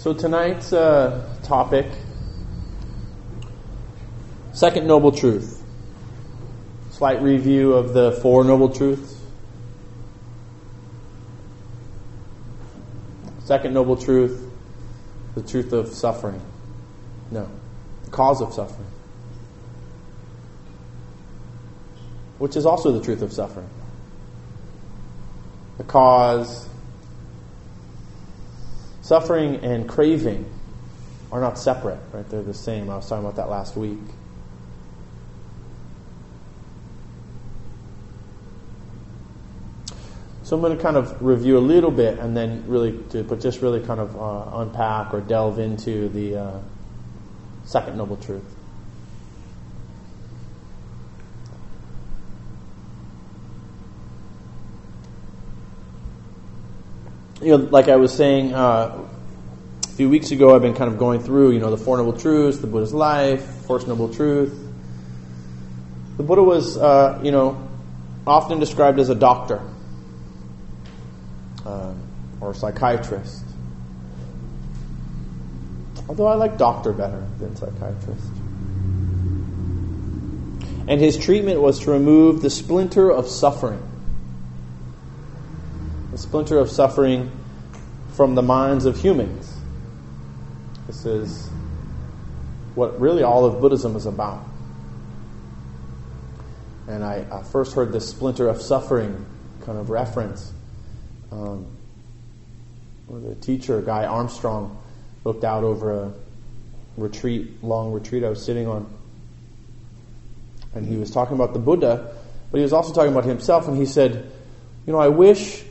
So tonight's uh, topic, second noble truth. Slight review of the four noble truths. Second noble truth, the truth of suffering. No, the cause of suffering. Which is also the truth of suffering. The cause Suffering and craving are not separate, right? They're the same. I was talking about that last week. So I'm going to kind of review a little bit and then really, to, but just really kind of uh, unpack or delve into the uh, second noble truth. You know, like I was saying uh, a few weeks ago, I've been kind of going through, you know, the Four Noble Truths, the Buddha's life, First Noble Truth. The Buddha was, uh, you know, often described as a doctor uh, or a psychiatrist. Although I like doctor better than psychiatrist. And his treatment was to remove the splinter of suffering splinter of suffering from the minds of humans. This is what really all of Buddhism is about. And I, I first heard this splinter of suffering kind of reference. Um, the teacher, Guy Armstrong, looked out over a retreat, long retreat I was sitting on. And he was talking about the Buddha, but he was also talking about himself, and he said, You know, I wish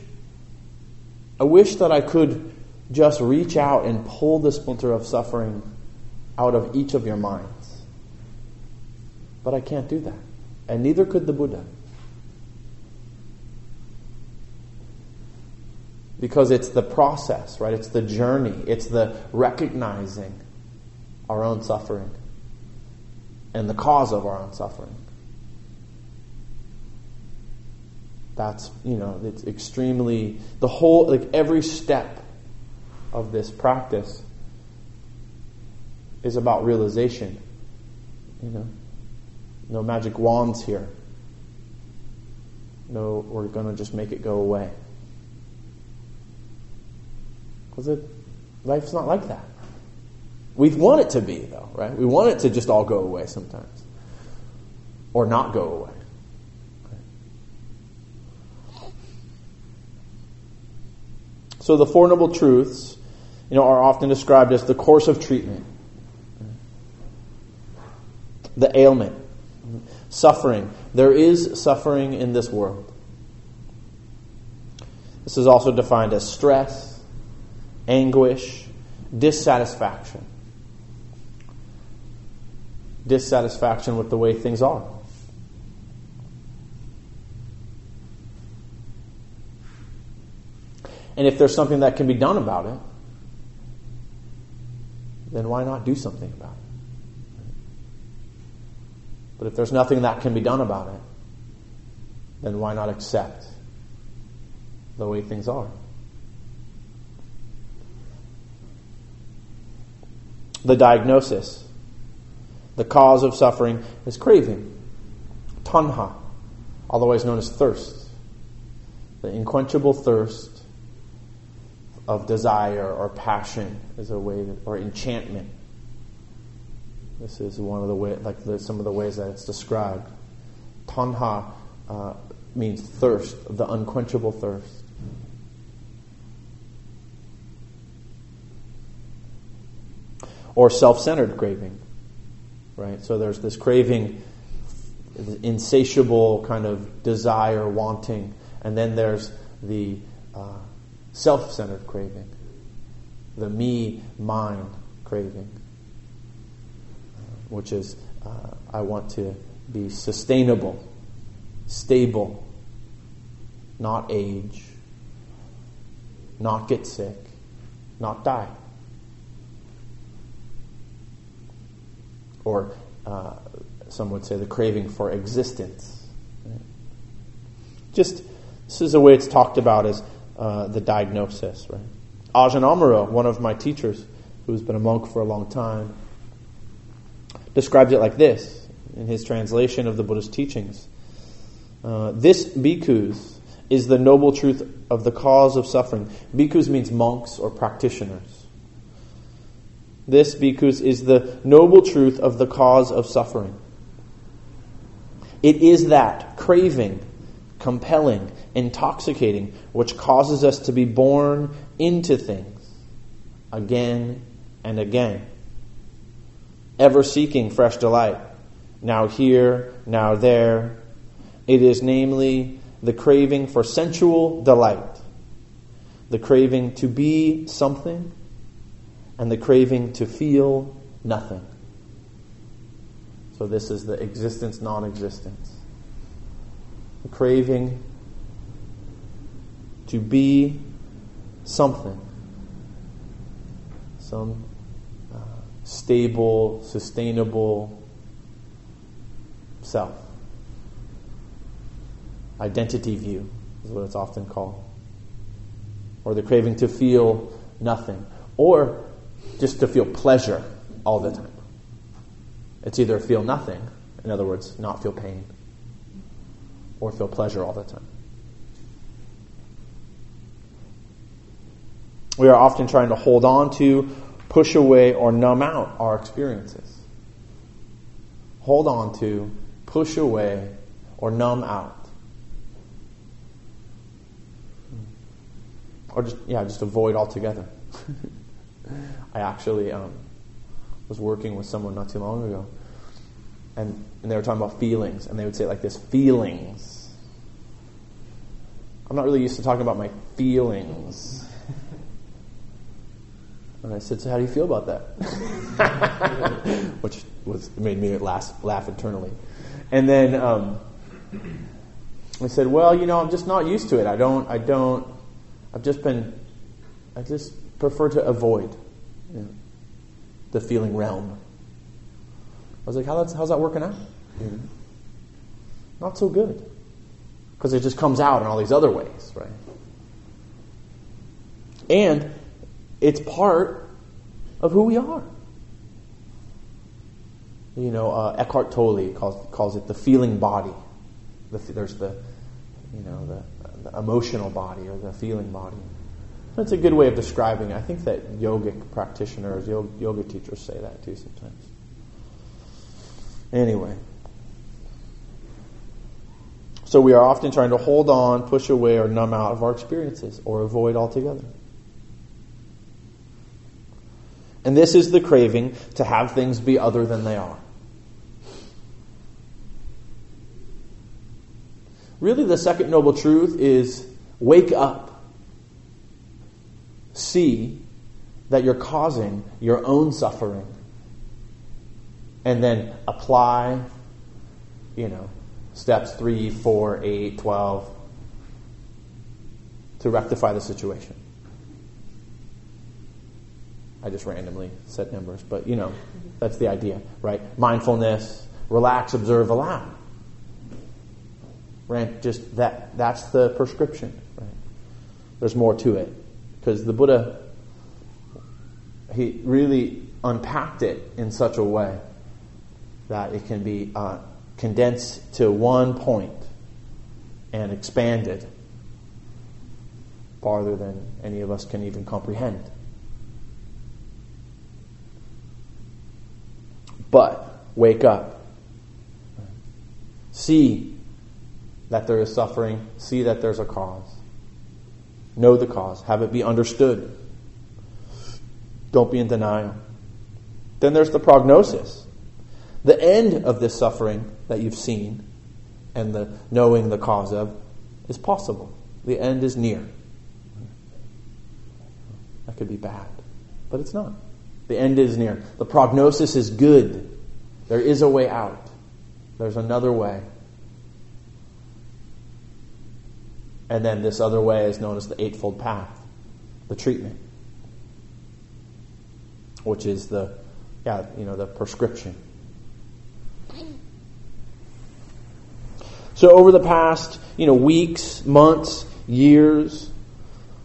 I wish that I could just reach out and pull the splinter of suffering out of each of your minds. But I can't do that. And neither could the Buddha. Because it's the process, right? It's the journey. It's the recognizing our own suffering and the cause of our own suffering. That's you know it's extremely the whole like every step of this practice is about realization you know? No magic wands here. No we're going to just make it go away. Because it life's not like that. We want it to be though right? We want it to just all go away sometimes. Or not go away So the Four Noble Truths, you know, are often described as the course of treatment, the ailment, suffering. There is suffering in this world. This is also defined as stress, anguish, dissatisfaction. Dissatisfaction with the way things are. And if there's something that can be done about it, then why not do something about it? But if there's nothing that can be done about it, then why not accept the way things are? The diagnosis, the cause of suffering is craving, tanha, otherwise known as thirst, the unquenchable thirst of desire or passion is a way that, or enchantment. This is one of the way, like the, some of the ways that it's described. Tanha uh, means thirst, the unquenchable thirst. Or self-centered craving, right? So there's this craving, insatiable kind of desire, wanting, and then there's the uh, self centered craving, the me, mine craving, which is uh, I want to be sustainable, stable, not age, not get sick, not die. Or uh, some would say the craving for existence. Just this is the way it's talked about as uh, the diagnosis, right? Ajahn Amaro, one of my teachers, who's been a monk for a long time, describes it like this in his translation of the Buddha's teachings. Uh, this bhikkhus is the noble truth of the cause of suffering. Bhikkhus means monks or practitioners. This bhikkhus is the noble truth of the cause of suffering. It is that craving, compelling, intoxicating, which causes us to be born into things again and again, ever seeking fresh delight, now here, now there. It is namely the craving for sensual delight, the craving to be something, and the craving to feel nothing. So, this is the existence non existence. The craving to be something, some uh, stable, sustainable self. Identity view is what it's often called. Or the craving to feel nothing. Or just to feel pleasure all the time. It's either feel nothing, in other words, not feel pain, or feel pleasure all the time. We are often trying to hold on to, push away, or numb out our experiences. Hold on to, push away, or numb out. Or just, yeah, just avoid altogether. I actually um, was working with someone not too long ago, and, and they were talking about feelings, and they would say like this feelings. I'm not really used to talking about my feelings. And I said, So, how do you feel about that? Which was made me laugh, laugh internally. And then um, I said, Well, you know, I'm just not used to it. I don't, I don't, I've just been, I just prefer to avoid you know, the feeling realm. I was like, How that's, how's that working out? Mm-hmm. Not so good. Because it just comes out in all these other ways, right? And it's part of who we are. You know, uh, Eckhart Tolle calls, calls it the feeling body. The, there's the, you know, the, the, emotional body or the feeling body. That's a good way of describing it. I think that yogic practitioners, yoga, yoga teachers say that too sometimes. Anyway. So we are often trying to hold on, push away, or numb out of our experiences or avoid altogether. And this is the craving to have things be other than they are. Really, the second noble truth is wake up. See that you're causing your own suffering. And then apply, you know, steps 3, 4, 8, 12 to rectify the situation. I just randomly said numbers, but you know, that's the idea, right? Mindfulness, relax, observe, allow. Right? Just that that's the prescription, right? There's more to it. Because the Buddha he really unpacked it in such a way that it can be uh, condensed to one point and expanded farther than any of us can even comprehend. But wake up. See that there is suffering. See that there's a cause. Know the cause. Have it be understood. Don't be in denial. Then there's the prognosis. The end of this suffering that you've seen and the knowing the cause of is possible. The end is near. That could be bad, but it's not. The end is near. The prognosis is good. There is a way out. There's another way. And then this other way is known as the Eightfold Path, the treatment, which is the, yeah, you know, the prescription. So over the past, you know, weeks, months, years,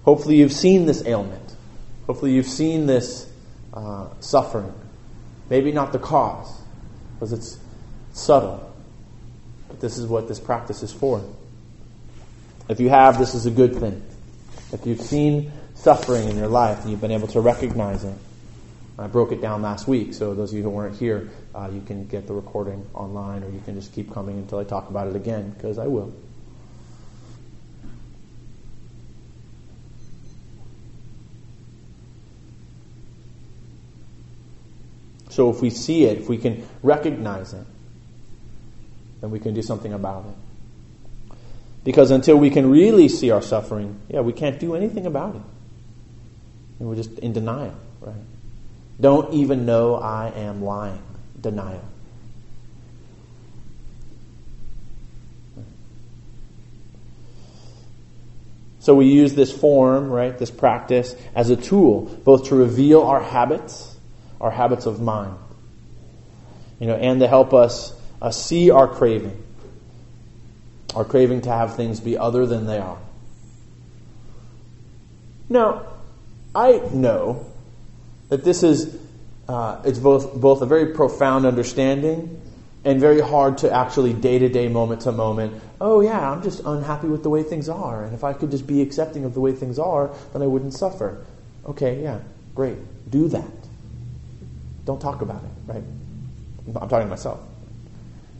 hopefully you've seen this ailment. Hopefully you've seen this uh, suffering. Maybe not the cause, because it's subtle. But this is what this practice is for. If you have, this is a good thing. If you've seen suffering in your life and you've been able to recognize it, I broke it down last week, so those of you who weren't here, uh, you can get the recording online or you can just keep coming until I talk about it again, because I will. So if we see it, if we can recognize it, then we can do something about it. Because until we can really see our suffering, yeah, we can't do anything about it. And we're just in denial, right? Don't even know I am lying. Denial. So we use this form, right, this practice, as a tool, both to reveal our habits our habits of mind. You know, and to help us uh, see our craving, our craving to have things be other than they are. Now, I know that this is uh, it's both both a very profound understanding and very hard to actually day to day, moment to moment. Oh yeah, I'm just unhappy with the way things are, and if I could just be accepting of the way things are, then I wouldn't suffer. Okay, yeah, great, do that. Don't talk about it, right? I'm talking to myself.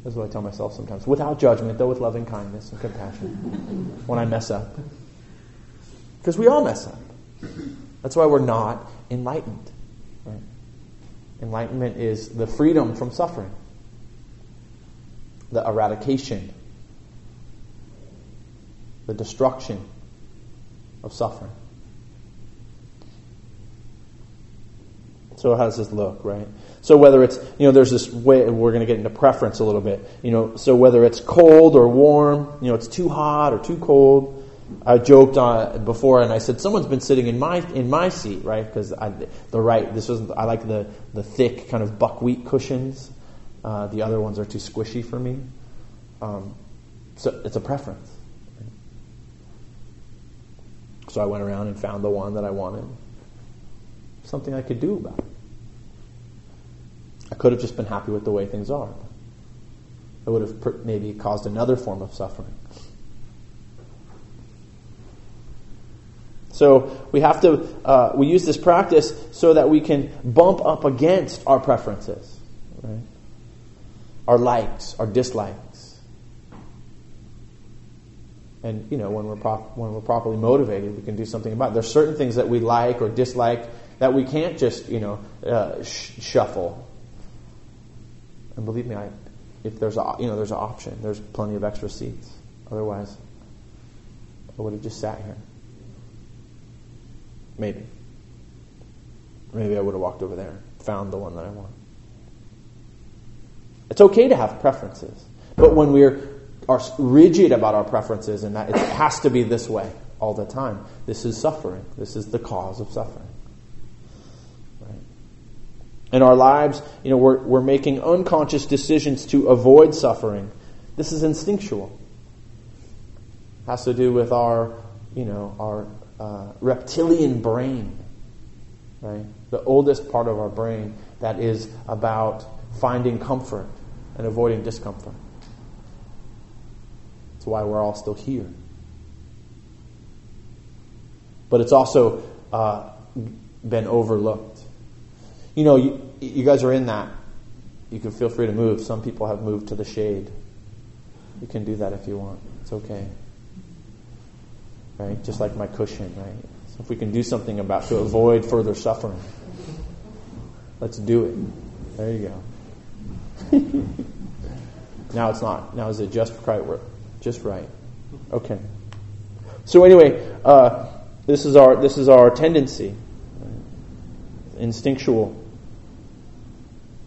That's what I tell myself sometimes. Without judgment, though with loving kindness and compassion when I mess up. Because we all mess up. That's why we're not enlightened. Right? Enlightenment is the freedom from suffering, the eradication, the destruction of suffering. So how does this look, right? So whether it's, you know, there's this way, we're going to get into preference a little bit, you know, so whether it's cold or warm, you know, it's too hot or too cold. I joked uh, before and I said, someone's been sitting in my, in my seat, right? Because the right, this was, I like the, the thick kind of buckwheat cushions. Uh, the other ones are too squishy for me. Um, so it's a preference. So I went around and found the one that I wanted something I could do about it. I could have just been happy with the way things are. It would have maybe caused another form of suffering. So we have to uh, we use this practice so that we can bump up against our preferences, right? Our likes, our dislikes, and you know when we're prop- when we're properly motivated, we can do something about. It. There's certain things that we like or dislike that we can't just, you know, uh, sh- shuffle. And believe me, I, if there's a, you know, there's an option. There's plenty of extra seats. Otherwise, I would have just sat here. Maybe. Maybe I would have walked over there, found the one that I want. It's okay to have preferences, but when we're are rigid about our preferences and that it has to be this way all the time, this is suffering. This is the cause of suffering in our lives, you know, we're, we're making unconscious decisions to avoid suffering. This is instinctual. It has to do with our, you know, our uh, reptilian brain, right? The oldest part of our brain that is about finding comfort and avoiding discomfort. That's why we're all still here. But it's also uh, been overlooked. You know, you, you guys are in that. You can feel free to move. Some people have moved to the shade. You can do that if you want. It's okay. Right? Just like my cushion, right? So if we can do something about to avoid further suffering, let's do it. There you go. now it's not. Now is it just right? Just right. Okay. So anyway, uh, this is our this is our tendency, instinctual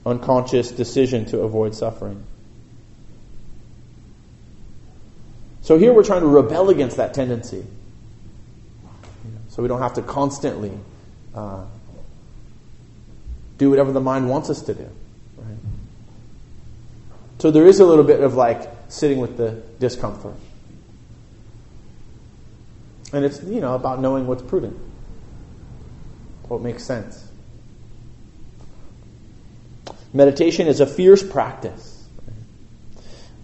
unconscious decision to avoid suffering. So here we're trying to rebel against that tendency. So we don't have to constantly uh, do whatever the mind wants us to do. Right? So there is a little bit of like sitting with the discomfort. And it's, you know, about knowing what's prudent, what makes sense. Meditation is a fierce practice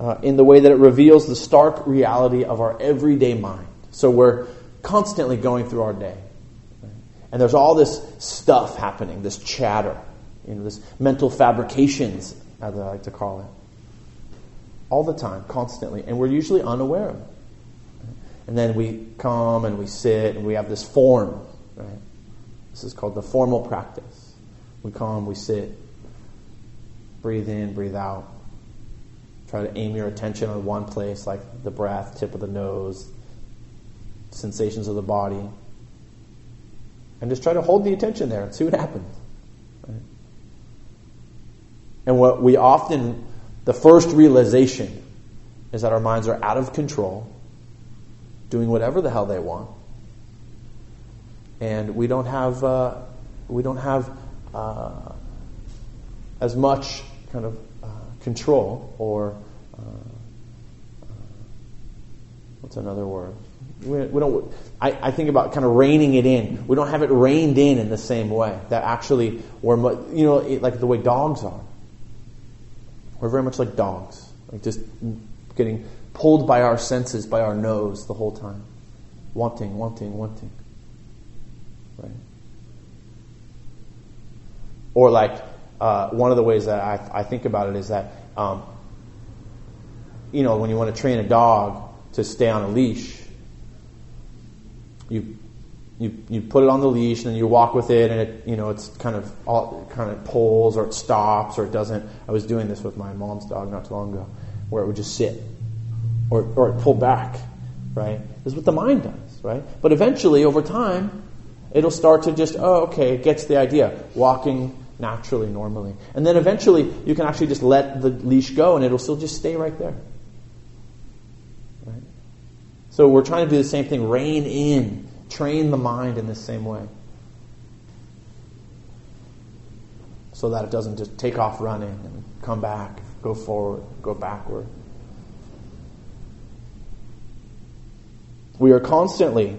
uh, in the way that it reveals the stark reality of our everyday mind. So we're constantly going through our day. And there's all this stuff happening, this chatter, you know, this mental fabrications, as I like to call it. All the time, constantly. And we're usually unaware of it. And then we come and we sit and we have this form, right? This is called the formal practice. We come, we sit, breathe in, breathe out. Try to aim your attention on one place, like the breath, tip of the nose, sensations of the body. And just try to hold the attention there and see what happens. Right? And what we often, the first realization is that our minds are out of control, doing whatever the hell they want. And we don't have, uh, we don't have uh, as much kind of control or uh, uh, what's another word? We, we don't. I, I, think about kind of reining it in. We don't have it reined in in the same way. That actually, we're you know like the way dogs are. We're very much like dogs, like just getting pulled by our senses, by our nose the whole time, wanting, wanting, wanting. Right. Or like uh, one of the ways that I, I, think about it is that, um, you know, when you want to train a dog to stay on a leash, you you you put it on the leash and then you walk with it and it you know it's kind of all kind of pulls or it stops or it doesn't. I was doing this with my mom's dog not too long ago, where it would just sit or or it pull back, right? This is what the mind does, right? But eventually, over time, it'll start to just oh okay, it gets the idea. Walking naturally, normally. And then eventually you can actually just let the leash go and it'll still just stay right there. Right? So we're trying to do the same thing rein in, train the mind in the same way. So that it doesn't just take off running and come back, go forward, go backward. We are constantly,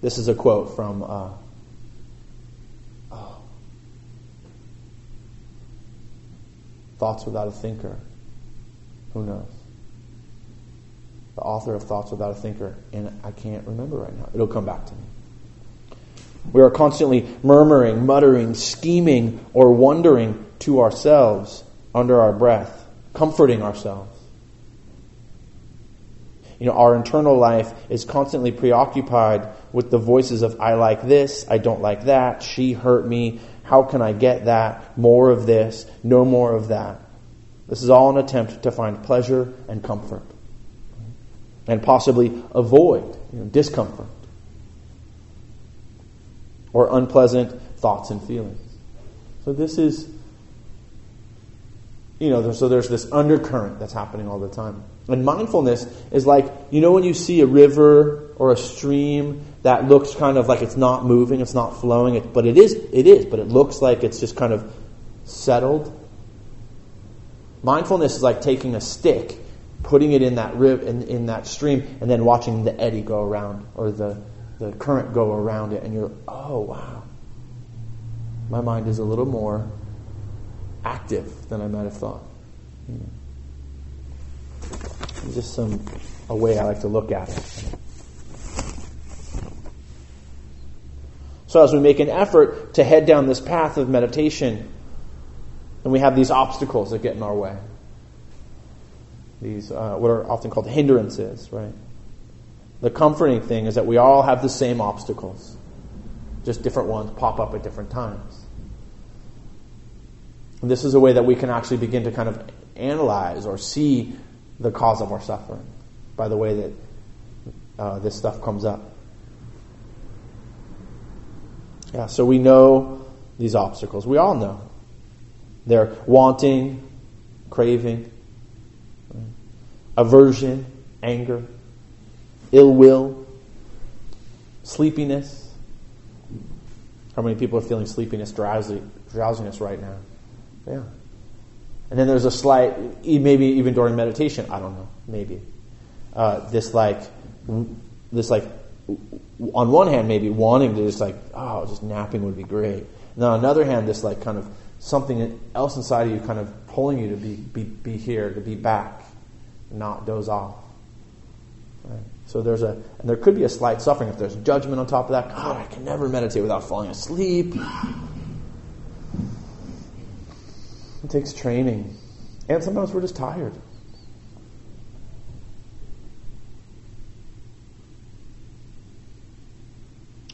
this is a quote from uh, Thoughts Without a Thinker. Who knows? The author of Thoughts Without a Thinker, and I can't remember right now. It'll come back to me. We are constantly murmuring, muttering, scheming, or wondering to ourselves under our breath, comforting ourselves. You know, our internal life is constantly preoccupied with the voices of I like this, I don't like that, she hurt me, how can I get that? More of this, no more of that. This is all an attempt to find pleasure and comfort. And possibly avoid you know, discomfort or unpleasant thoughts and feelings. So this is, you know, so there's this undercurrent that's happening all the time. And mindfulness is like, you know, when you see a river or a stream that looks kind of like it's not moving, it's not flowing, it, but it is, it is, but it looks like it's just kind of settled. Mindfulness is like taking a stick, putting it in that rib, in, in that stream, and then watching the eddy go around or the, the current go around it, and you're, oh wow, my mind is a little more active than I might have thought. Hmm. Know just some a way I like to look at it. So as we make an effort to head down this path of meditation, and we have these obstacles that get in our way. These uh, what are often called hindrances, right? The comforting thing is that we all have the same obstacles, just different ones pop up at different times. And this is a way that we can actually begin to kind of analyze or see the cause of our suffering by the way that uh, this stuff comes up. Yeah, so we know these obstacles. We all know. They're wanting, craving, aversion, anger, ill will, sleepiness. How many people are feeling sleepiness, drowsy, drowsiness right now? Yeah. And then there's a slight, maybe even during meditation, I don't know, maybe. Uh, this like, this like on one hand, maybe wanting to just like, oh, just napping would be great. And on another hand, this like kind of something else inside of you kind of pulling you to be, be, be here, to be back, not doze off. Right? So there's a, and there could be a slight suffering if there's judgment on top of that. God, I can never meditate without falling asleep. It takes training. And sometimes we're just tired.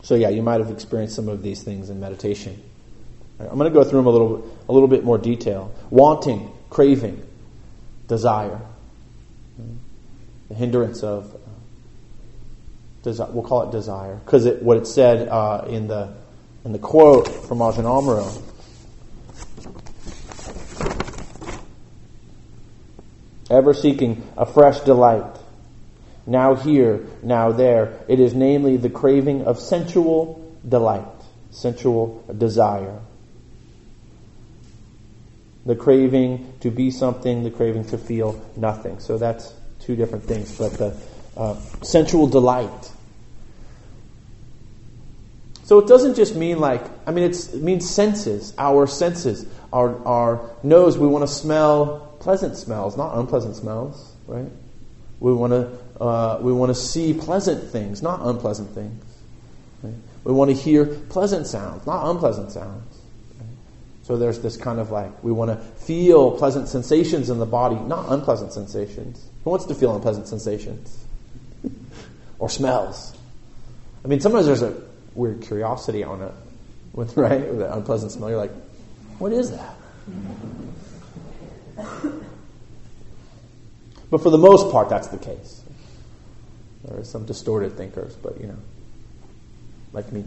So yeah, you might have experienced some of these things in meditation. Right, I'm going to go through them a little, a little bit more detail. Wanting, craving, desire, the hindrance of, uh, we'll call it desire, because it, what it said uh, in the in the quote from Ajahn Amaro. Ever seeking a fresh delight now here, now there. It is namely the craving of sensual delight, sensual desire. The craving to be something, the craving to feel nothing. So that's two different things. But the uh, sensual delight. So it doesn't just mean like, I mean, it means senses, our senses, our, our nose. We want to smell pleasant smells, not unpleasant smells, right? We want to uh, we want to see pleasant things, not unpleasant things. Right? We want to hear pleasant sounds, not unpleasant sounds. Right? So there's this kind of like we want to feel pleasant sensations in the body, not unpleasant sensations. Who wants to feel unpleasant sensations or smells? I mean, sometimes there's a weird curiosity on it, with right with an unpleasant smell. You're like, what is that? But for the most part, that's the case. There are some distorted thinkers, but you know, like me.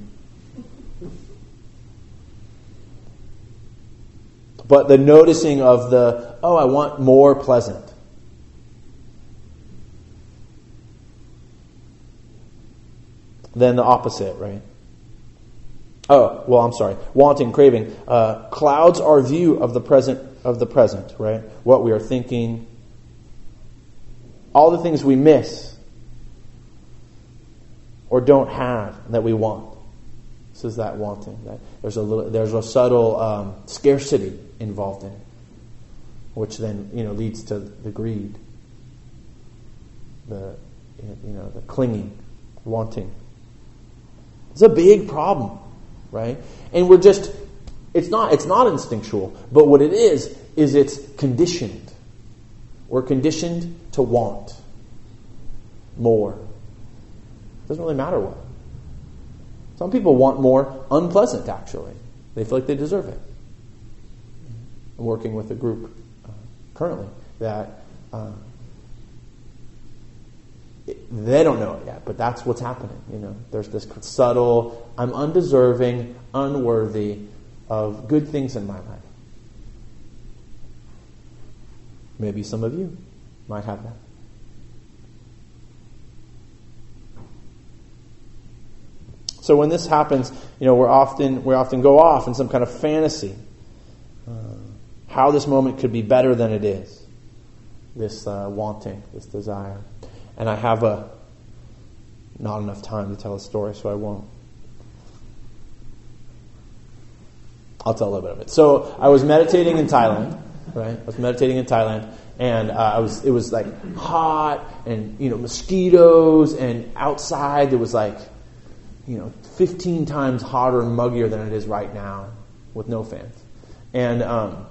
But the noticing of the, oh, I want more pleasant. Then the opposite, right? Oh, well, I'm sorry. Wanting, craving, uh, clouds our view of the present of the present, right? What we are thinking, all the things we miss or don't have that we want. This is that wanting. That there's a little, there's a subtle um, scarcity involved in it, which then you know leads to the greed, the you know the clinging, wanting. It's a big problem, right? And we're just it's not it's not instinctual, but what it is is it's conditioned. We're conditioned to want more. Doesn't really matter what. Some people want more unpleasant, actually. They feel like they deserve it. I'm working with a group uh, currently that uh, they don't know it yet, but that's what's happening. You know, there's this subtle, I'm undeserving, unworthy of good things in my life. Maybe some of you might have that. So when this happens, you know, we're often we often go off in some kind of fantasy. Uh, how this moment could be better than it is. This uh, wanting, this desire, and I have a not enough time to tell a story, so I won't. I'll tell a little bit of it. So I was meditating in Thailand, right? I was meditating in Thailand, and uh, I was it was like hot and you know mosquitoes, and outside there was like you know, 15 times hotter and muggier than it is right now with no fans. And um,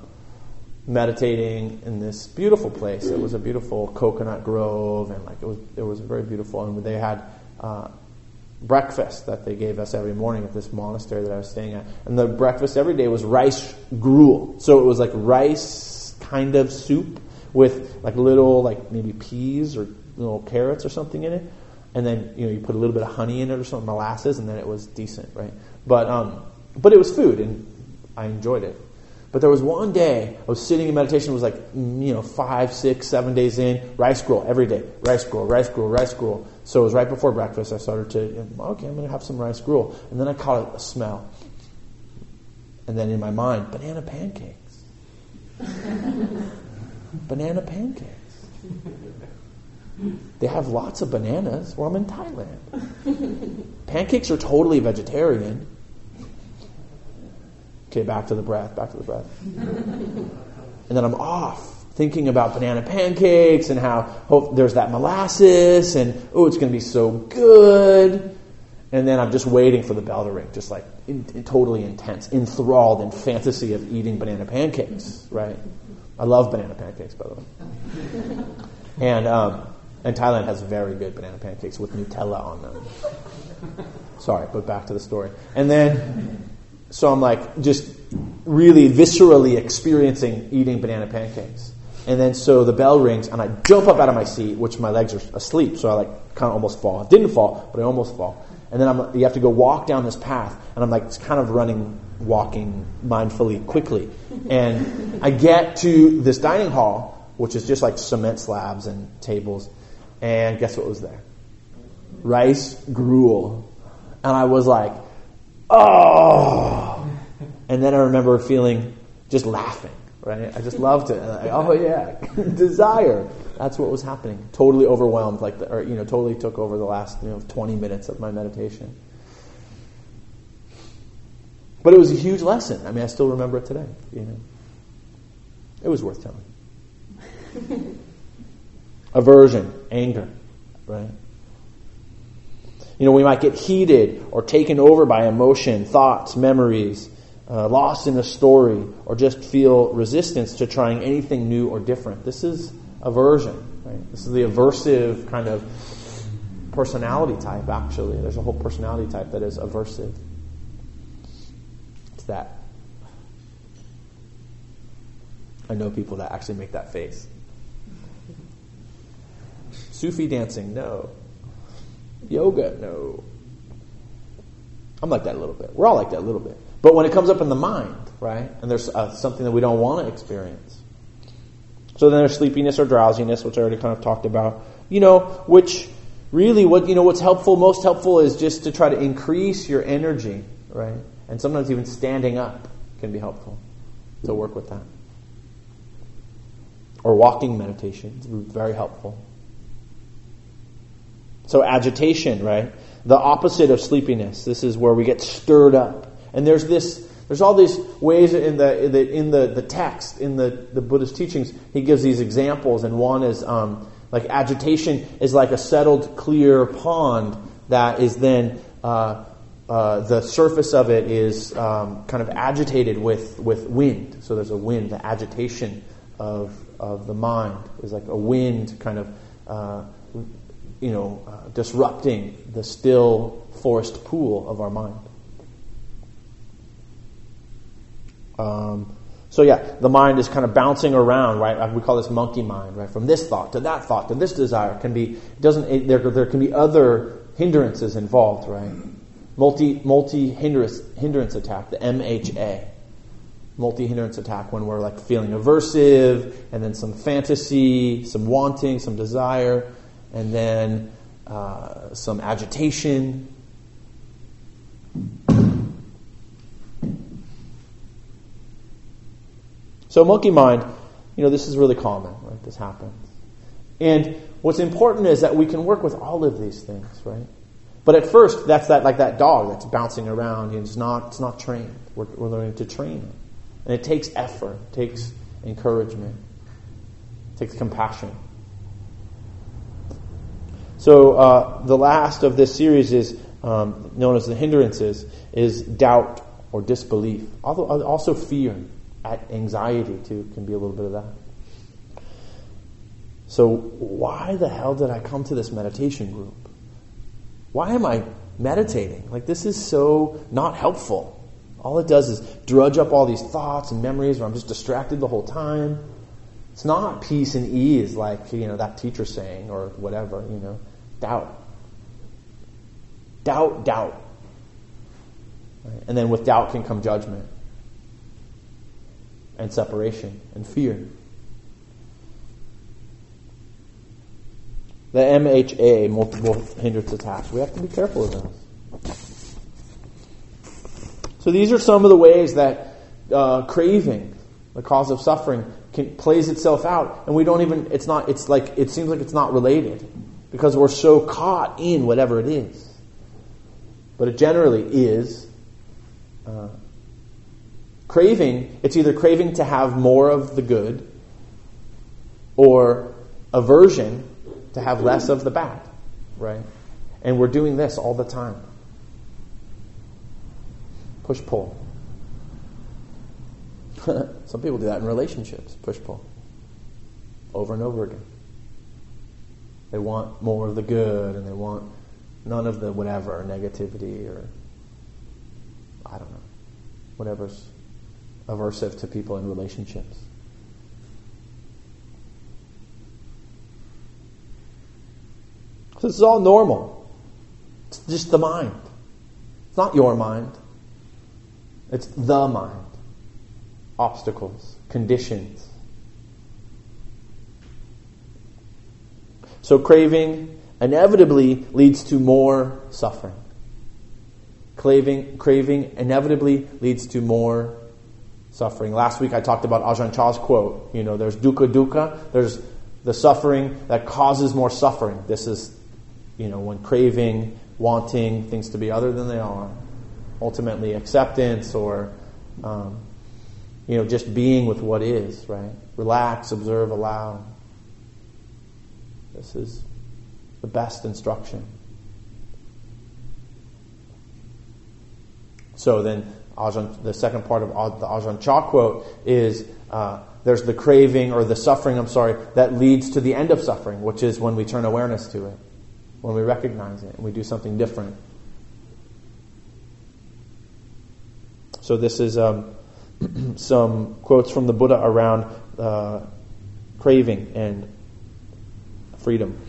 meditating in this beautiful place. It was a beautiful coconut grove, and like it was, it was very beautiful. And they had uh, breakfast that they gave us every morning at this monastery that I was staying at. And the breakfast every day was rice gruel. So it was like rice kind of soup with like little, like maybe peas or little carrots or something in it and then you know you put a little bit of honey in it or something, molasses, and then it was decent, right? But um, but it was food, and I enjoyed it. But there was one day I was sitting in meditation. It was like you know five, six, seven days in, rice gruel every day, rice gruel, rice gruel, rice gruel. So it was right before breakfast. I started to okay, I'm going to have some rice gruel, and then I caught a smell, and then in my mind, banana pancakes, banana pancakes. They have lots of bananas. Well, I'm in Thailand. Pancakes are totally vegetarian. Okay, back to the breath, back to the breath. and then I'm off thinking about banana pancakes and how hope there's that molasses and oh, it's going to be so good. And then I'm just waiting for the bell to ring, just like in, in totally intense, enthralled in fantasy of eating banana pancakes, right? I love banana pancakes, by the way. and, um, and Thailand has very good banana pancakes with Nutella on them. Sorry, but back to the story. And then, so I'm like just really viscerally experiencing eating banana pancakes. And then so the bell rings and I jump up out of my seat, which my legs are asleep, so I like kind of almost fall. Didn't fall, but I almost fall. And then I'm, you have to go walk down this path, and I'm like it's kind of running, walking mindfully quickly. And I get to this dining hall, which is just like cement slabs and tables, and guess what was there? Rice gruel. And I was like, oh. And then I remember feeling just laughing, right? I just loved it. Like, oh yeah, desire. That's what was happening. Totally overwhelmed, like, the, or you know, totally took over the last you know 20 minutes of my meditation. But it was a huge lesson. I mean, I still remember it today. You know, it was worth telling. Aversion, anger, right? You know, we might get heated or taken over by emotion, thoughts, memories, uh, lost in a story, or just feel resistance to trying anything new or different. This is aversion. Right? This is the aversive kind of personality type, actually. There's a whole personality type that is aversive. It's that. I know people that actually make that face. Sufi dancing, no. Yoga, no. I'm like that a little bit. We're all like that a little bit. But when it comes up in the mind, right, and there's uh, something that we don't want to experience. So then there's sleepiness or drowsiness, which I already kind of talked about. You know, which really what you know what's helpful, most helpful is just to try to increase your energy, right? And sometimes even standing up can be helpful to work with that. Or walking meditation, is very helpful. So agitation, right? The opposite of sleepiness. This is where we get stirred up. And there's this there's all these ways in the in the, in the, the text, in the, the Buddhist teachings, he gives these examples, and one is um, like agitation is like a settled, clear pond that is then uh, uh, the surface of it is um, kind of agitated with, with wind. So there's a wind, the agitation of, of the mind is like a wind kind of, uh, you know, uh, disrupting the still forest pool of our mind. Um, so yeah, the mind is kind of bouncing around, right? We call this monkey mind, right? From this thought to that thought to this desire can be doesn't it, there there can be other hindrances involved, right? Multi multi hindrance hindrance attack, the MHA, multi hindrance attack when we're like feeling aversive, and then some fantasy, some wanting, some desire, and then uh, some agitation, So monkey mind, you know, this is really common, right? This happens. And what's important is that we can work with all of these things, right? But at first, that's that like that dog that's bouncing around and it's not it's not trained. We're, we're learning to train it, and it takes effort, it takes encouragement, it takes compassion. So uh, the last of this series is um, known as the hindrances is doubt or disbelief, also fear anxiety too can be a little bit of that. So why the hell did I come to this meditation group? Why am I meditating? Like this is so not helpful. All it does is drudge up all these thoughts and memories where I'm just distracted the whole time. It's not peace and ease like, you know, that teacher saying or whatever, you know. Doubt. Doubt, doubt. Right? And then with doubt can come judgment and separation and fear. The MHA, multiple hindrance attacks, we have to be careful of those. So these are some of the ways that uh, craving, the cause of suffering, can, plays itself out, and we don't even, it's not, it's like, it seems like it's not related because we're so caught in whatever it is. But it generally is uh, craving, it's either craving to have more of the good or aversion to have less of the bad, right? And we're doing this all the time. Push pull. Some people do that in relationships, push pull. Over and over again. They want more of the good and they want none of the whatever, negativity or I don't know, whatever's aversive to people in relationships. This is all normal. It's just the mind. It's not your mind. It's the mind. Obstacles, conditions. So craving inevitably leads to more suffering. Craving, craving inevitably leads to more suffering. Last week I talked about Ajahn Chah's quote. You know, there's dukkha dukkha, there's the suffering that causes more suffering. This is, you know, when craving, wanting things to be other than they are ultimately acceptance or, um, you know, just being with what is, right? Relax, observe, allow. This is the best instruction. So then, Ajahn, the second part of the Ajahn Chah quote is uh, there's the craving or the suffering, I'm sorry, that leads to the end of suffering, which is when we turn awareness to it, when we recognize it and we do something different. So this is um, some quotes from the Buddha around uh, craving and freedom.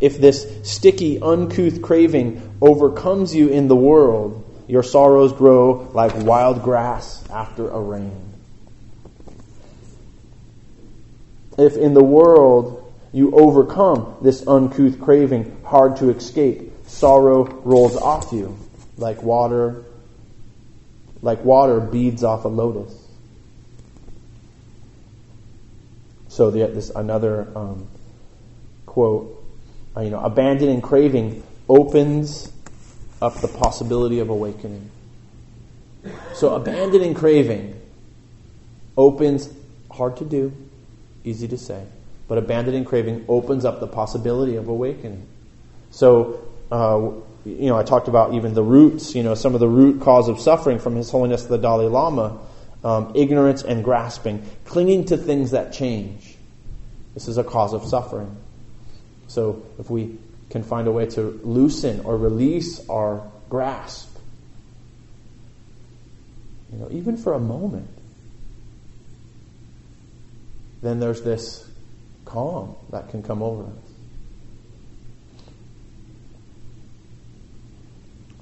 If this sticky, uncouth craving overcomes you in the world, your sorrows grow like wild grass after a rain. If in the world you overcome this uncouth craving, hard to escape, sorrow rolls off you like water, like water beads off a lotus. So the, this another um, quote, you know, abandoning craving opens up the possibility of awakening. So abandoning craving opens, hard to do, easy to say, but abandoning craving opens up the possibility of awakening. So uh, you know, I talked about even the roots, you know, some of the root cause of suffering from His Holiness the Dalai Lama, um, ignorance and grasping, clinging to things that change. This is a cause of suffering. So if we can find a way to loosen or release our grasp, you know, even for a moment, then there's this calm that can come over us.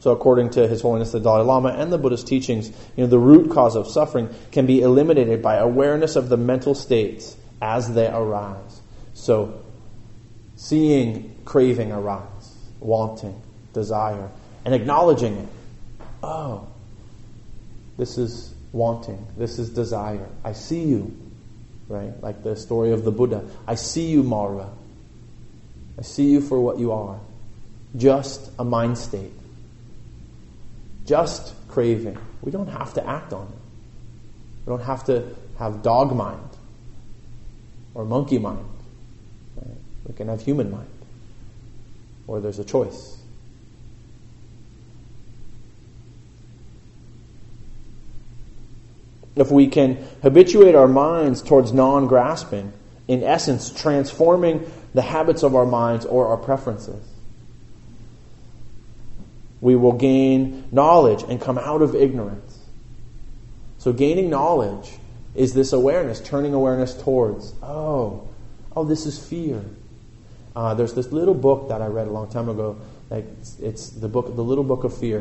So, according to His Holiness the Dalai Lama and the Buddhist teachings, you know, the root cause of suffering can be eliminated by awareness of the mental states as they arise. So, seeing craving arise, wanting, desire, and acknowledging it. Oh, this is wanting, this is desire. I see you, right? Like the story of the Buddha. I see you, Mara. I see you for what you are. Just a mind state just craving. We don't have to act on it. We don't have to have dog mind or monkey mind. Right? We can have human mind. Or there's a choice. If we can habituate our minds towards non grasping, in essence, transforming the habits of our minds or our preferences, we will gain knowledge and come out of ignorance. So, gaining knowledge is this awareness, turning awareness towards, oh, oh, this is fear. Uh, there's this little book that I read a long time ago. Like it's, it's, the book, the little book of fear,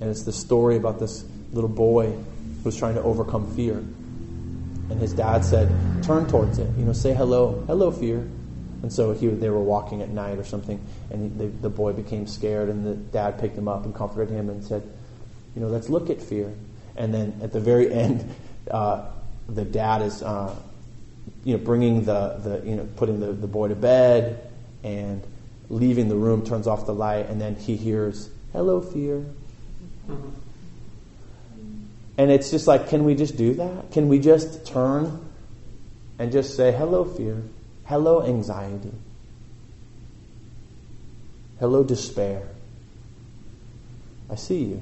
and it's the story about this little boy who's trying to overcome fear. And his dad said, "Turn towards it. You know, say hello, hello, fear." And so he, they were walking at night or something, and he, the, the boy became scared, and the dad picked him up and comforted him and said, You know, let's look at fear. And then at the very end, uh, the dad is, uh, you know, bringing the, the you know, putting the, the boy to bed and leaving the room, turns off the light, and then he hears, "Hello, fear." Mm-hmm. And it's just like, can we just do that? Can we just turn and just say, "Hello, fear." Hello, anxiety. Hello, despair. I see you.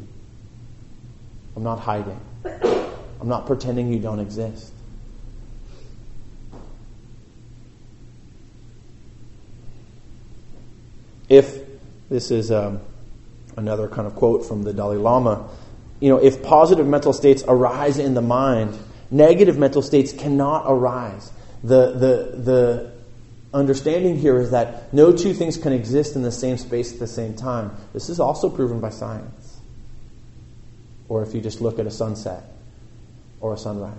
I'm not hiding. I'm not pretending you don't exist. If this is um, another kind of quote from the Dalai Lama, you know, if positive mental states arise in the mind, negative mental states cannot arise. The, the, the understanding here is that no two things can exist in the same space at the same time. This is also proven by science. Or if you just look at a sunset or a sunrise.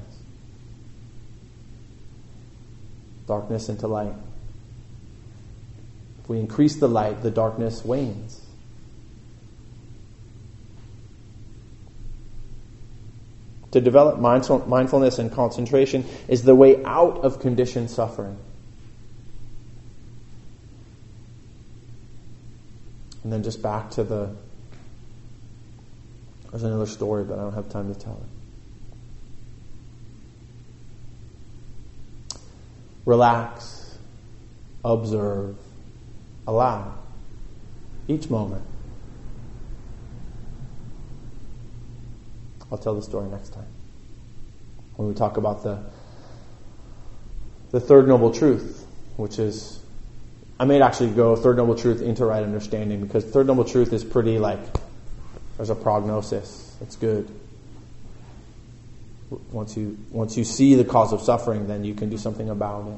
Darkness into light. We increase the light, the darkness wanes. To develop mindfulness and concentration is the way out of conditioned suffering. And then just back to the. There's another story, but I don't have time to tell it. Relax, observe, allow each moment. I'll tell the story next time when we talk about the the third noble truth, which is I may actually go third noble truth into right understanding because third noble truth is pretty like there's a prognosis. It's good. Once you once you see the cause of suffering, then you can do something about it.